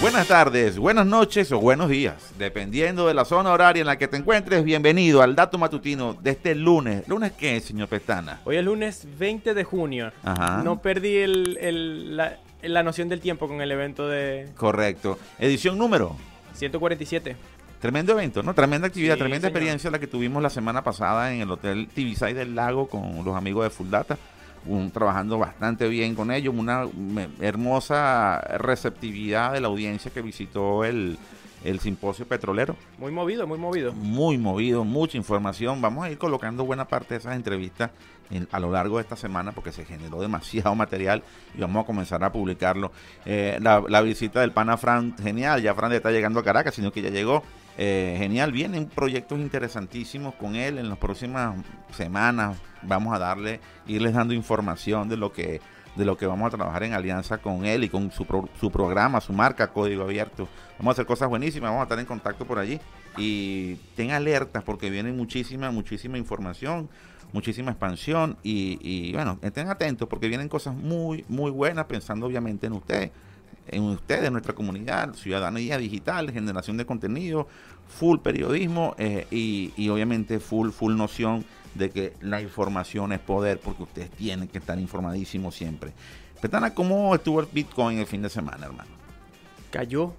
Buenas tardes, buenas noches o buenos días, dependiendo de la zona horaria en la que te encuentres. Bienvenido al dato matutino de este lunes. ¿Lunes qué, señor Pestana? Hoy es lunes 20 de junio. Ajá. No perdí el, el- la, la noción del tiempo con el evento de Correcto. Edición número. 147. Tremendo evento, ¿no? Tremenda actividad, Sí, tremenda señor. experiencia la que tuvimos la semana pasada en el Hotel Tibisay del Lago con los amigos de Full Data. Un- trabajando bastante bien con ellos, una me- hermosa receptividad de la audiencia que visitó el, el simposio petrolero. Muy movido, muy movido. muy movido, mucha información. Vamos a ir colocando buena parte de esas entrevistas en- a lo largo de esta semana porque se generó demasiado material y vamos a comenzar a publicarlo. Eh, la, la visita del pana Fran, genial, ya Fran está llegando a Caracas, sino que ya llegó. Eh, genial, vienen proyectos interesantísimos con él en las próximas semanas. Vamos a darle, irles dando información de lo que de lo que vamos a trabajar en alianza con él y con su, pro- su programa, su marca Código Abierto. Vamos a hacer cosas buenísimas, vamos a estar en contacto por allí y ten alertas porque viene muchísima, muchísima información, muchísima expansión y, y, bueno, estén atentos porque vienen cosas muy, muy buenas pensando obviamente en usted, en ustedes, en nuestra comunidad, ciudadanía digital, generación de contenido, full periodismo eh, y, y obviamente full, full noción de que la información es poder porque ustedes tienen que estar informadísimos siempre. Petana, ¿cómo estuvo el Bitcoin el fin de semana, hermano? Cayó.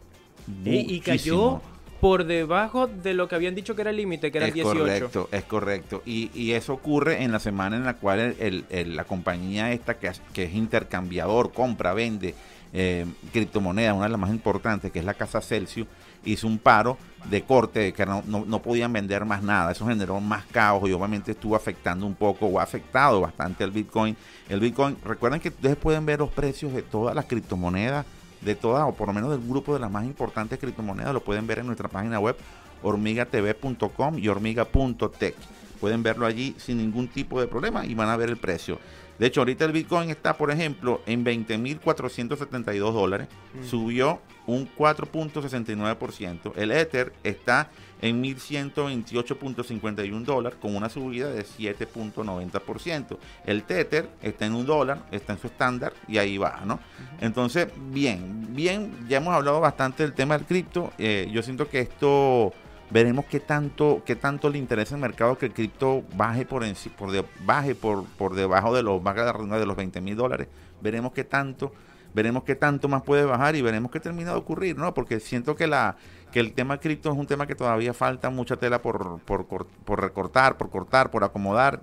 Y cayó. Por debajo de lo que habían dicho que era el límite, que era es el 18. correcto, es correcto. Y, y eso ocurre en la semana en la cual el- el- el- la compañía esta que, es- que es intercambiador, compra, vende eh, criptomonedas, una de las más importantes, que es la Casa Celsius, hizo un paro de corte, que no, no- no podían vender más nada. Eso generó más caos y obviamente estuvo afectando un poco o ha afectado bastante el Bitcoin. El Bitcoin, recuerden que ustedes pueden ver los precios de todas las criptomonedas, de todas, o por lo menos del grupo de las más importantes criptomonedas, lo pueden ver en nuestra página web hormigatv.com y hormiga.tech. Pueden verlo allí sin ningún tipo de problema y van a ver el precio. De hecho, ahorita el Bitcoin está, por ejemplo, en 20.472 dólares. Mm. Subió un 4.69%. El Ether está en 1.128.51 dólares con una subida de 7.90%. El Tether está en un dólar, está en su estándar y ahí baja, ¿no? Entonces, bien, bien, ya hemos hablado bastante del tema del cripto. Eh, yo siento que esto veremos qué tanto, qué tanto le interesa al mercado que el cripto baje por, enci- por, de- baje por, por debajo de los, de los 20 mil dólares. Veremos qué tanto, veremos qué tanto más puede bajar y veremos qué termina de ocurrir, ¿no? Porque siento que la que el tema cripto es un tema que todavía falta mucha tela por, por, por recortar, por cortar, por acomodar.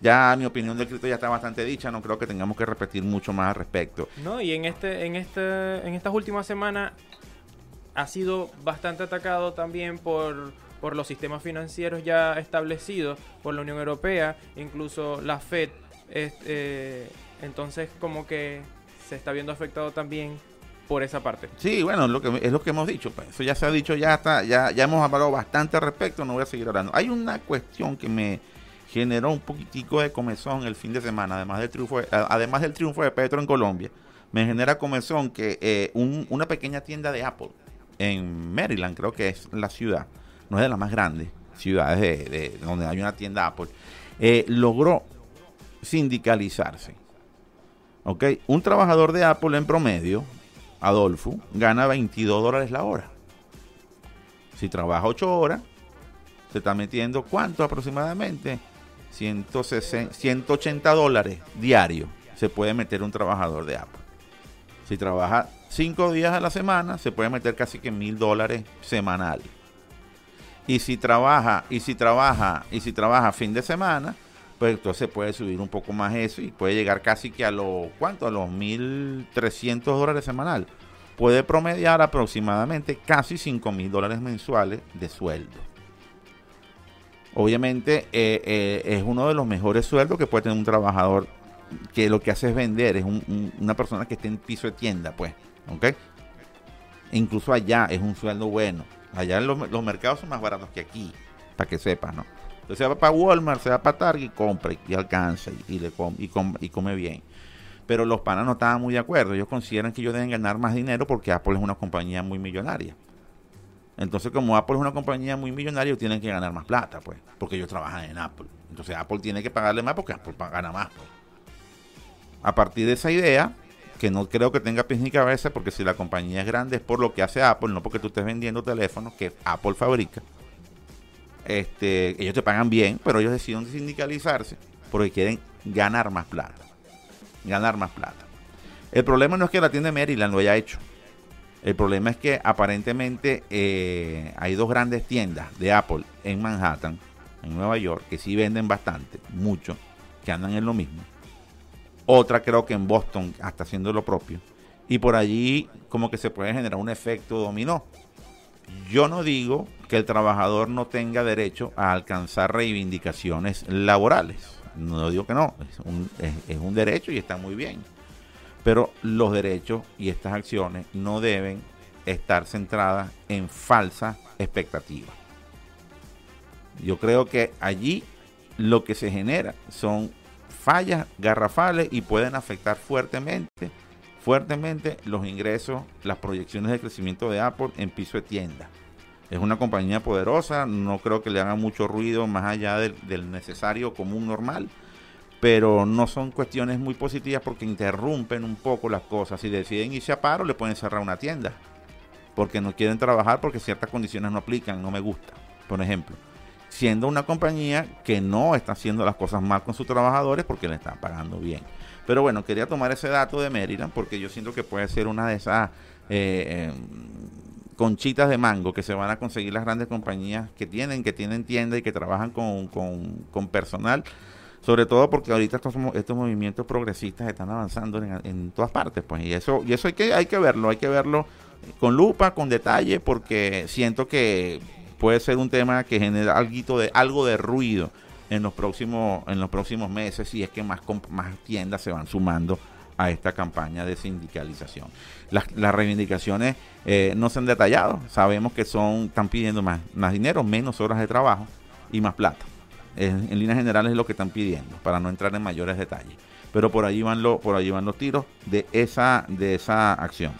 Ya mi opinión del cripto ya está bastante dicha, no creo que tengamos que repetir mucho más al respecto. No, y en este, en este, en estas últimas semanas ha sido bastante atacado también por, por los sistemas financieros ya establecidos por la Unión Europea, incluso la Fed. es- eh, entonces, como que se está viendo afectado también por esa parte. Sí, bueno, lo que, es lo que hemos dicho. Pues. Eso ya se ha dicho, ya está, ya, ya hemos hablado bastante al respecto, no voy a seguir hablando. Hay una cuestión que me generó un poquitico de comezón el fin de semana, además del triunfo además del triunfo de Petro en Colombia. Me genera comezón que eh, un- una pequeña tienda de Apple en Maryland, creo que es la ciudad, no es de las más grandes ciudades de, de donde hay una tienda Apple, eh, logró sindicalizarse. ¿Ok? Un trabajador de Apple en promedio, Adolfo, gana 22 dólares la hora. Si trabaja 8 horas, se está metiendo ¿cuánto aproximadamente? 160, 180 dólares diarios se puede meter un trabajador de Apple. Si trabaja 5 días a la semana, se puede meter casi que mil dólares semanal. Y si trabaja, y si trabaja, y si trabaja fin de semana, pues entonces puede subir un poco más eso y puede llegar casi que a los, ¿cuánto? A los 1.300 dólares semanal. Puede promediar aproximadamente casi 5 mil dólares mensuales de sueldo. Obviamente eh, eh, es uno de los mejores sueldos que puede tener un trabajador que lo que hace es vender, es un- un- una persona que esté en piso de tienda, pues, ¿ok? Incluso allá es un sueldo bueno. Allá los, mercados son más baratos que aquí, para que sepas, ¿no? Entonces se va para Walmart, se va para Target y compra y, alcanza y, le com- y, com- y come bien. Pero los panas no estaban muy de acuerdo. Ellos consideran que ellos deben ganar más dinero porque Apple es una compañía muy millonaria. Entonces, como Apple es una compañía muy millonaria, ellos tienen que ganar más plata, pues, porque ellos trabajan en Apple. Entonces, Apple tiene que pagarle más porque Apple gana más. pues. A partir de esa idea, que no creo que tenga pies ni cabeza, porque si la compañía es grande es por lo que hace Apple, no porque tú estés vendiendo teléfonos que Apple fabrica. Este, ellos te pagan bien, pero ellos deciden sindicalizarse porque quieren ganar más plata. Ganar más plata. El problema no es que la tienda Maryland lo haya hecho. El problema es que aparentemente eh, hay dos grandes tiendas de Apple en Manhattan, en Nueva York, que sí venden bastante, mucho, que andan en lo mismo otra creo que en Boston hasta haciendo lo propio. Y por allí como que se puede generar un efecto dominó. Yo no digo que el trabajador no tenga derecho a alcanzar reivindicaciones laborales. No digo que no, es un, es un derecho y está muy bien. Pero los derechos y estas acciones no deben estar centradas en falsas expectativas. Yo creo que allí lo que se genera son fallas garrafales y pueden afectar fuertemente, fuertemente los ingresos, las proyecciones de crecimiento de Apple en piso de tienda. Es una compañía poderosa, no creo que le haga mucho ruido más allá del, necesario común normal, pero no son cuestiones muy positivas porque interrumpen un poco las cosas. Si deciden irse a paro, le pueden cerrar una tienda, porque no quieren trabajar porque ciertas condiciones no aplican, no me gusta, por ejemplo siendo una compañía que no está haciendo las cosas mal con sus trabajadores porque le están pagando bien. Pero bueno, quería tomar ese dato de Maryland porque yo siento que puede ser una de esas eh, em, conchitas de mango que se van a conseguir las grandes compañías que tienen, que tienen tienda y que trabajan con, con, personal. Sobre todo porque ahorita estos, estos movimientos progresistas están avanzando en, en, todas partes, pues, y eso, y eso hay que, hay que verlo, hay que verlo con lupa, con detalle, porque siento que puede ser un tema que genera algo de, algo de ruido en los próximos en los próximos meses y es que más, más tiendas se van sumando a esta campaña de sindicalización. Las, reivindicaciones eh, no se han detallado, sabemos que son están pidiendo más, más dinero, menos horas de trabajo y más plata. en líneas generales es lo que están pidiendo, para no entrar en mayores detalles. Pero por allí van, lo, por allí van los tiros de esa, de esa acción.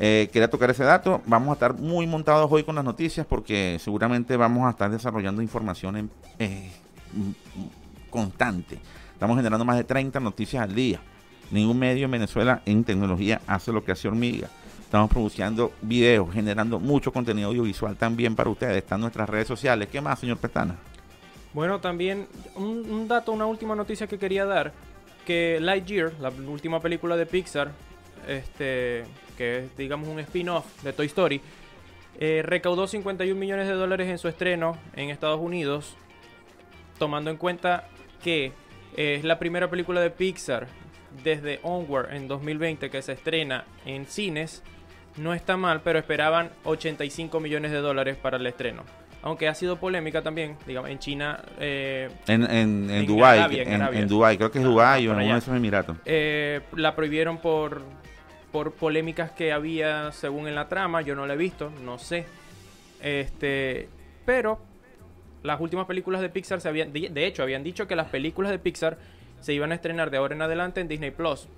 Eh, quería tocar ese dato. Vamos a estar muy montados hoy con las noticias porque seguramente vamos a estar desarrollando información en, eh, constante. Estamos generando más de 30 noticias al día. Ningún medio en Venezuela en tecnología hace lo que hace Hormiga. Estamos produciendo videos, generando mucho contenido audiovisual también para ustedes. Están nuestras redes sociales. ¿Qué más, señor Petana? Bueno, también un, un dato, una última noticia que quería dar. Que Lightyear, la última película de Pixar, este, que es digamos un spin-off de Toy Story, eh, recaudó 51 millones de dólares en su estreno en Estados Unidos, tomando en cuenta que es la primera película de Pixar desde Onward en 2020 que se estrena en cines. No está mal, pero esperaban 85 millones de dólares para el estreno. Aunque ha sido polémica también, digamos, en China. Eh, en, en, en, Dubái, en, Dubái, creo que es Dubái o en uno de esos Emiratos. Eh, la prohibieron por por polémicas que había según en la trama, yo no la he visto, no sé. Este, pero las últimas películas de Pixar se habían de, hecho habían dicho que las películas de Pixar se iban a estrenar de ahora en adelante en Disney Plus.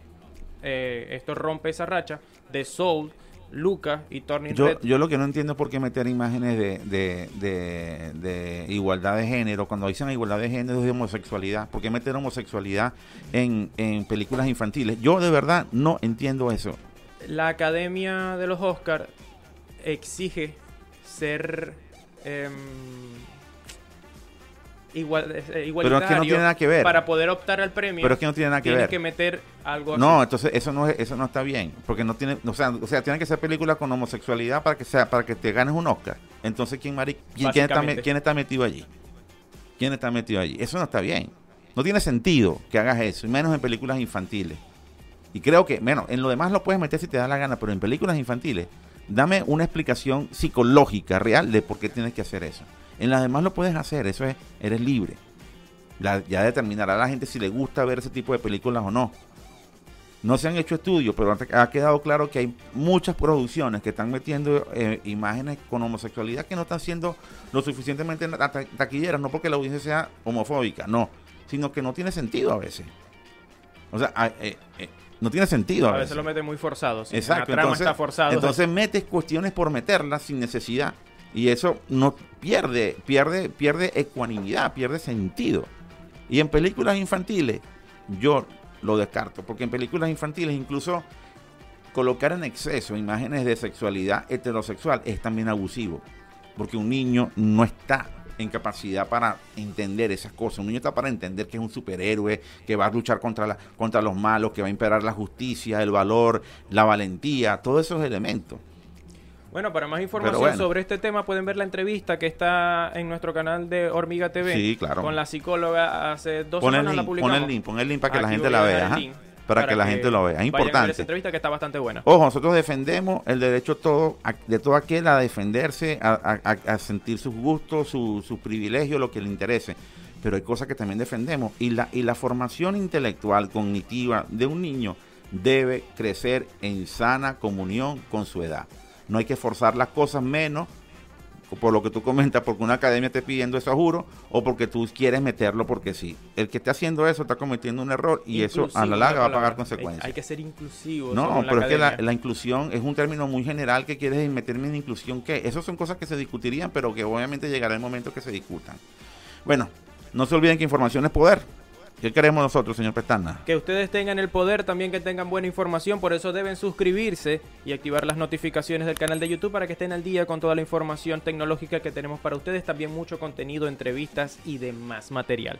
Eh, esto rompe esa racha de Soul, Luca y Turning yo, Yo lo que no entiendo es por qué meter imágenes de, de, igualdad de género. Cuando dicen igualdad de género es de homosexualidad. ¿Por qué meter homosexualidad en, en películas infantiles? Yo de verdad no entiendo eso. La Academia de los Oscars exige ser eh, igual, eh, pero es que no tiene nada que ver. para poder optar al premio pero es que no tiene nada que ver. que meter algo no entonces eso no eso no está bien porque no tiene o sea o sea tiene que ser película con homosexualidad para que sea para que te ganes un Oscar. Entonces quién quién, está, quién está metido allí quién está metido allí eso no está bien. No tiene sentido que hagas eso y menos en películas infantiles. Y creo que bueno en lo demás lo puedes meter si te da la gana pero en películas infantiles dame una explicación psicológica real de por qué tienes que hacer eso en las demás lo puedes hacer, eso es, eres libre. ya determinará la gente si le gusta ver ese tipo de películas o no. No se han hecho estudios, pero ha quedado claro que hay muchas producciones que están metiendo eh, imágenes con homosexualidad que no están siendo lo suficientemente taquilleras, no porque la audiencia sea homofóbica, no, sino que no tiene sentido a veces. O sea, eh, eh, no tiene sentido a, veces. lo mete muy forzado. Exacto. entonces, está forzado. Entonces metes cuestiones por meterlas sin necesidad. Y eso no pierde, pierde, pierde ecuanimidad, pierde sentido. Y en películas infantiles, yo lo descarto, porque en películas infantiles incluso colocar en exceso imágenes de sexualidad heterosexual es también abusivo, porque un niño no está en capacidad para entender esas cosas. Un niño está para entender que es un superhéroe, que va a luchar contra, la, contra los malos, que va a imperar la justicia, el valor, la valentía, todos esos elementos. Bueno, para más información sobre este tema pueden ver la entrevista que está en nuestro canal de Hormiga TV con la psicóloga hace dos semanas la publicamos. Pon el link, pon el link para que la gente la vea para, que, la gente lo vea. Es importante. esa entrevista que está bastante buena. Ojo, nosotros defendemos el derecho todo, de todo aquel a defenderse, a, sentir sus gustos, sus su privilegios, lo que le interese. Pero hay cosas que también defendemos. Y la, y la formación intelectual, cognitiva de un niño debe crecer en sana comunión con su edad. No hay que forzar las cosas menos por lo que tú comentas, porque una academia esté pidiendo eso a juro o porque tú quieres meterlo porque sí. El que esté haciendo eso está cometiendo un error y eso a la larga va a pagar consecuencias. Hay que ser inclusivo. No, pero es que la, inclusión es un término muy general que quieres meterme en inclusión. ¿Qué? Esas son cosas que se discutirían, pero que obviamente llegará el momento que se discutan. Bueno, no se olviden que información es poder. ¿Qué queremos nosotros, señor Pestana? Que ustedes tengan el poder, también que tengan buena información, por eso deben suscribirse y activar las notificaciones del canal de YouTube para que estén al día con toda la información tecnológica que tenemos para ustedes, también mucho contenido, entrevistas y demás material.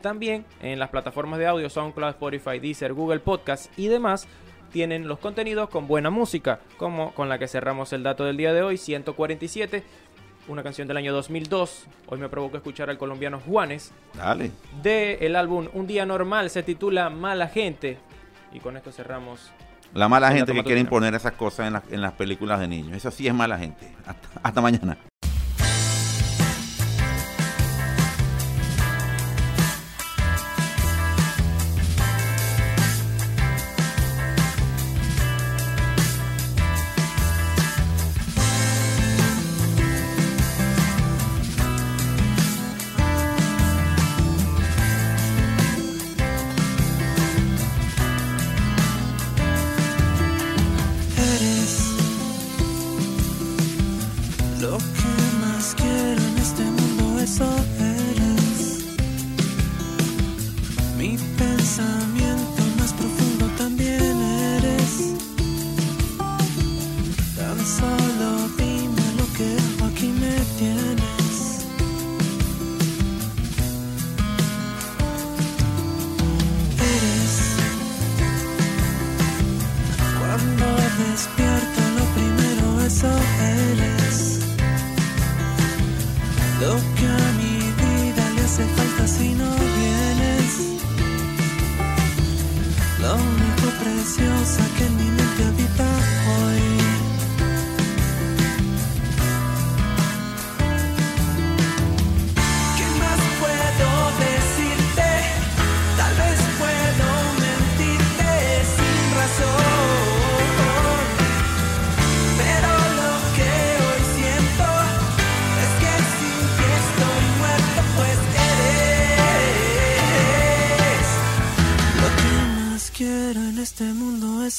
También en las plataformas de audio SoundCloud, Spotify, Deezer, Google Podcast y demás tienen los contenidos con buena música, como con la que cerramos el dato del día de hoy, 147 una canción del año 2002. Hoy me provocó escuchar al colombiano Juanes. Dale. De el álbum Un Día Normal, se titula Mala Gente. Y con esto cerramos. La mala gente que quiere imponer esas cosas en, en, las películas de niños. Esa sí es mala gente. hasta mañana. masculine Lo que a mi vida le hace falta si no vienes. La única preciosa que en mi mente habita.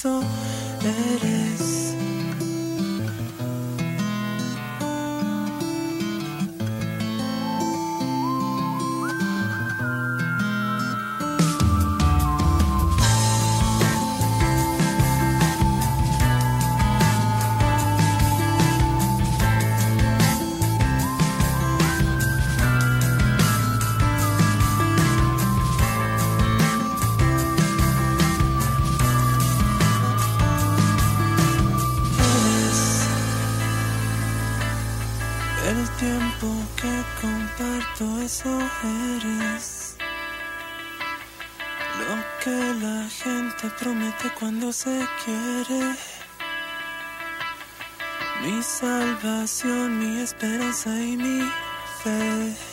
so it is. Cuando se quiere. Mi salvación, mi esperanza y mi fe.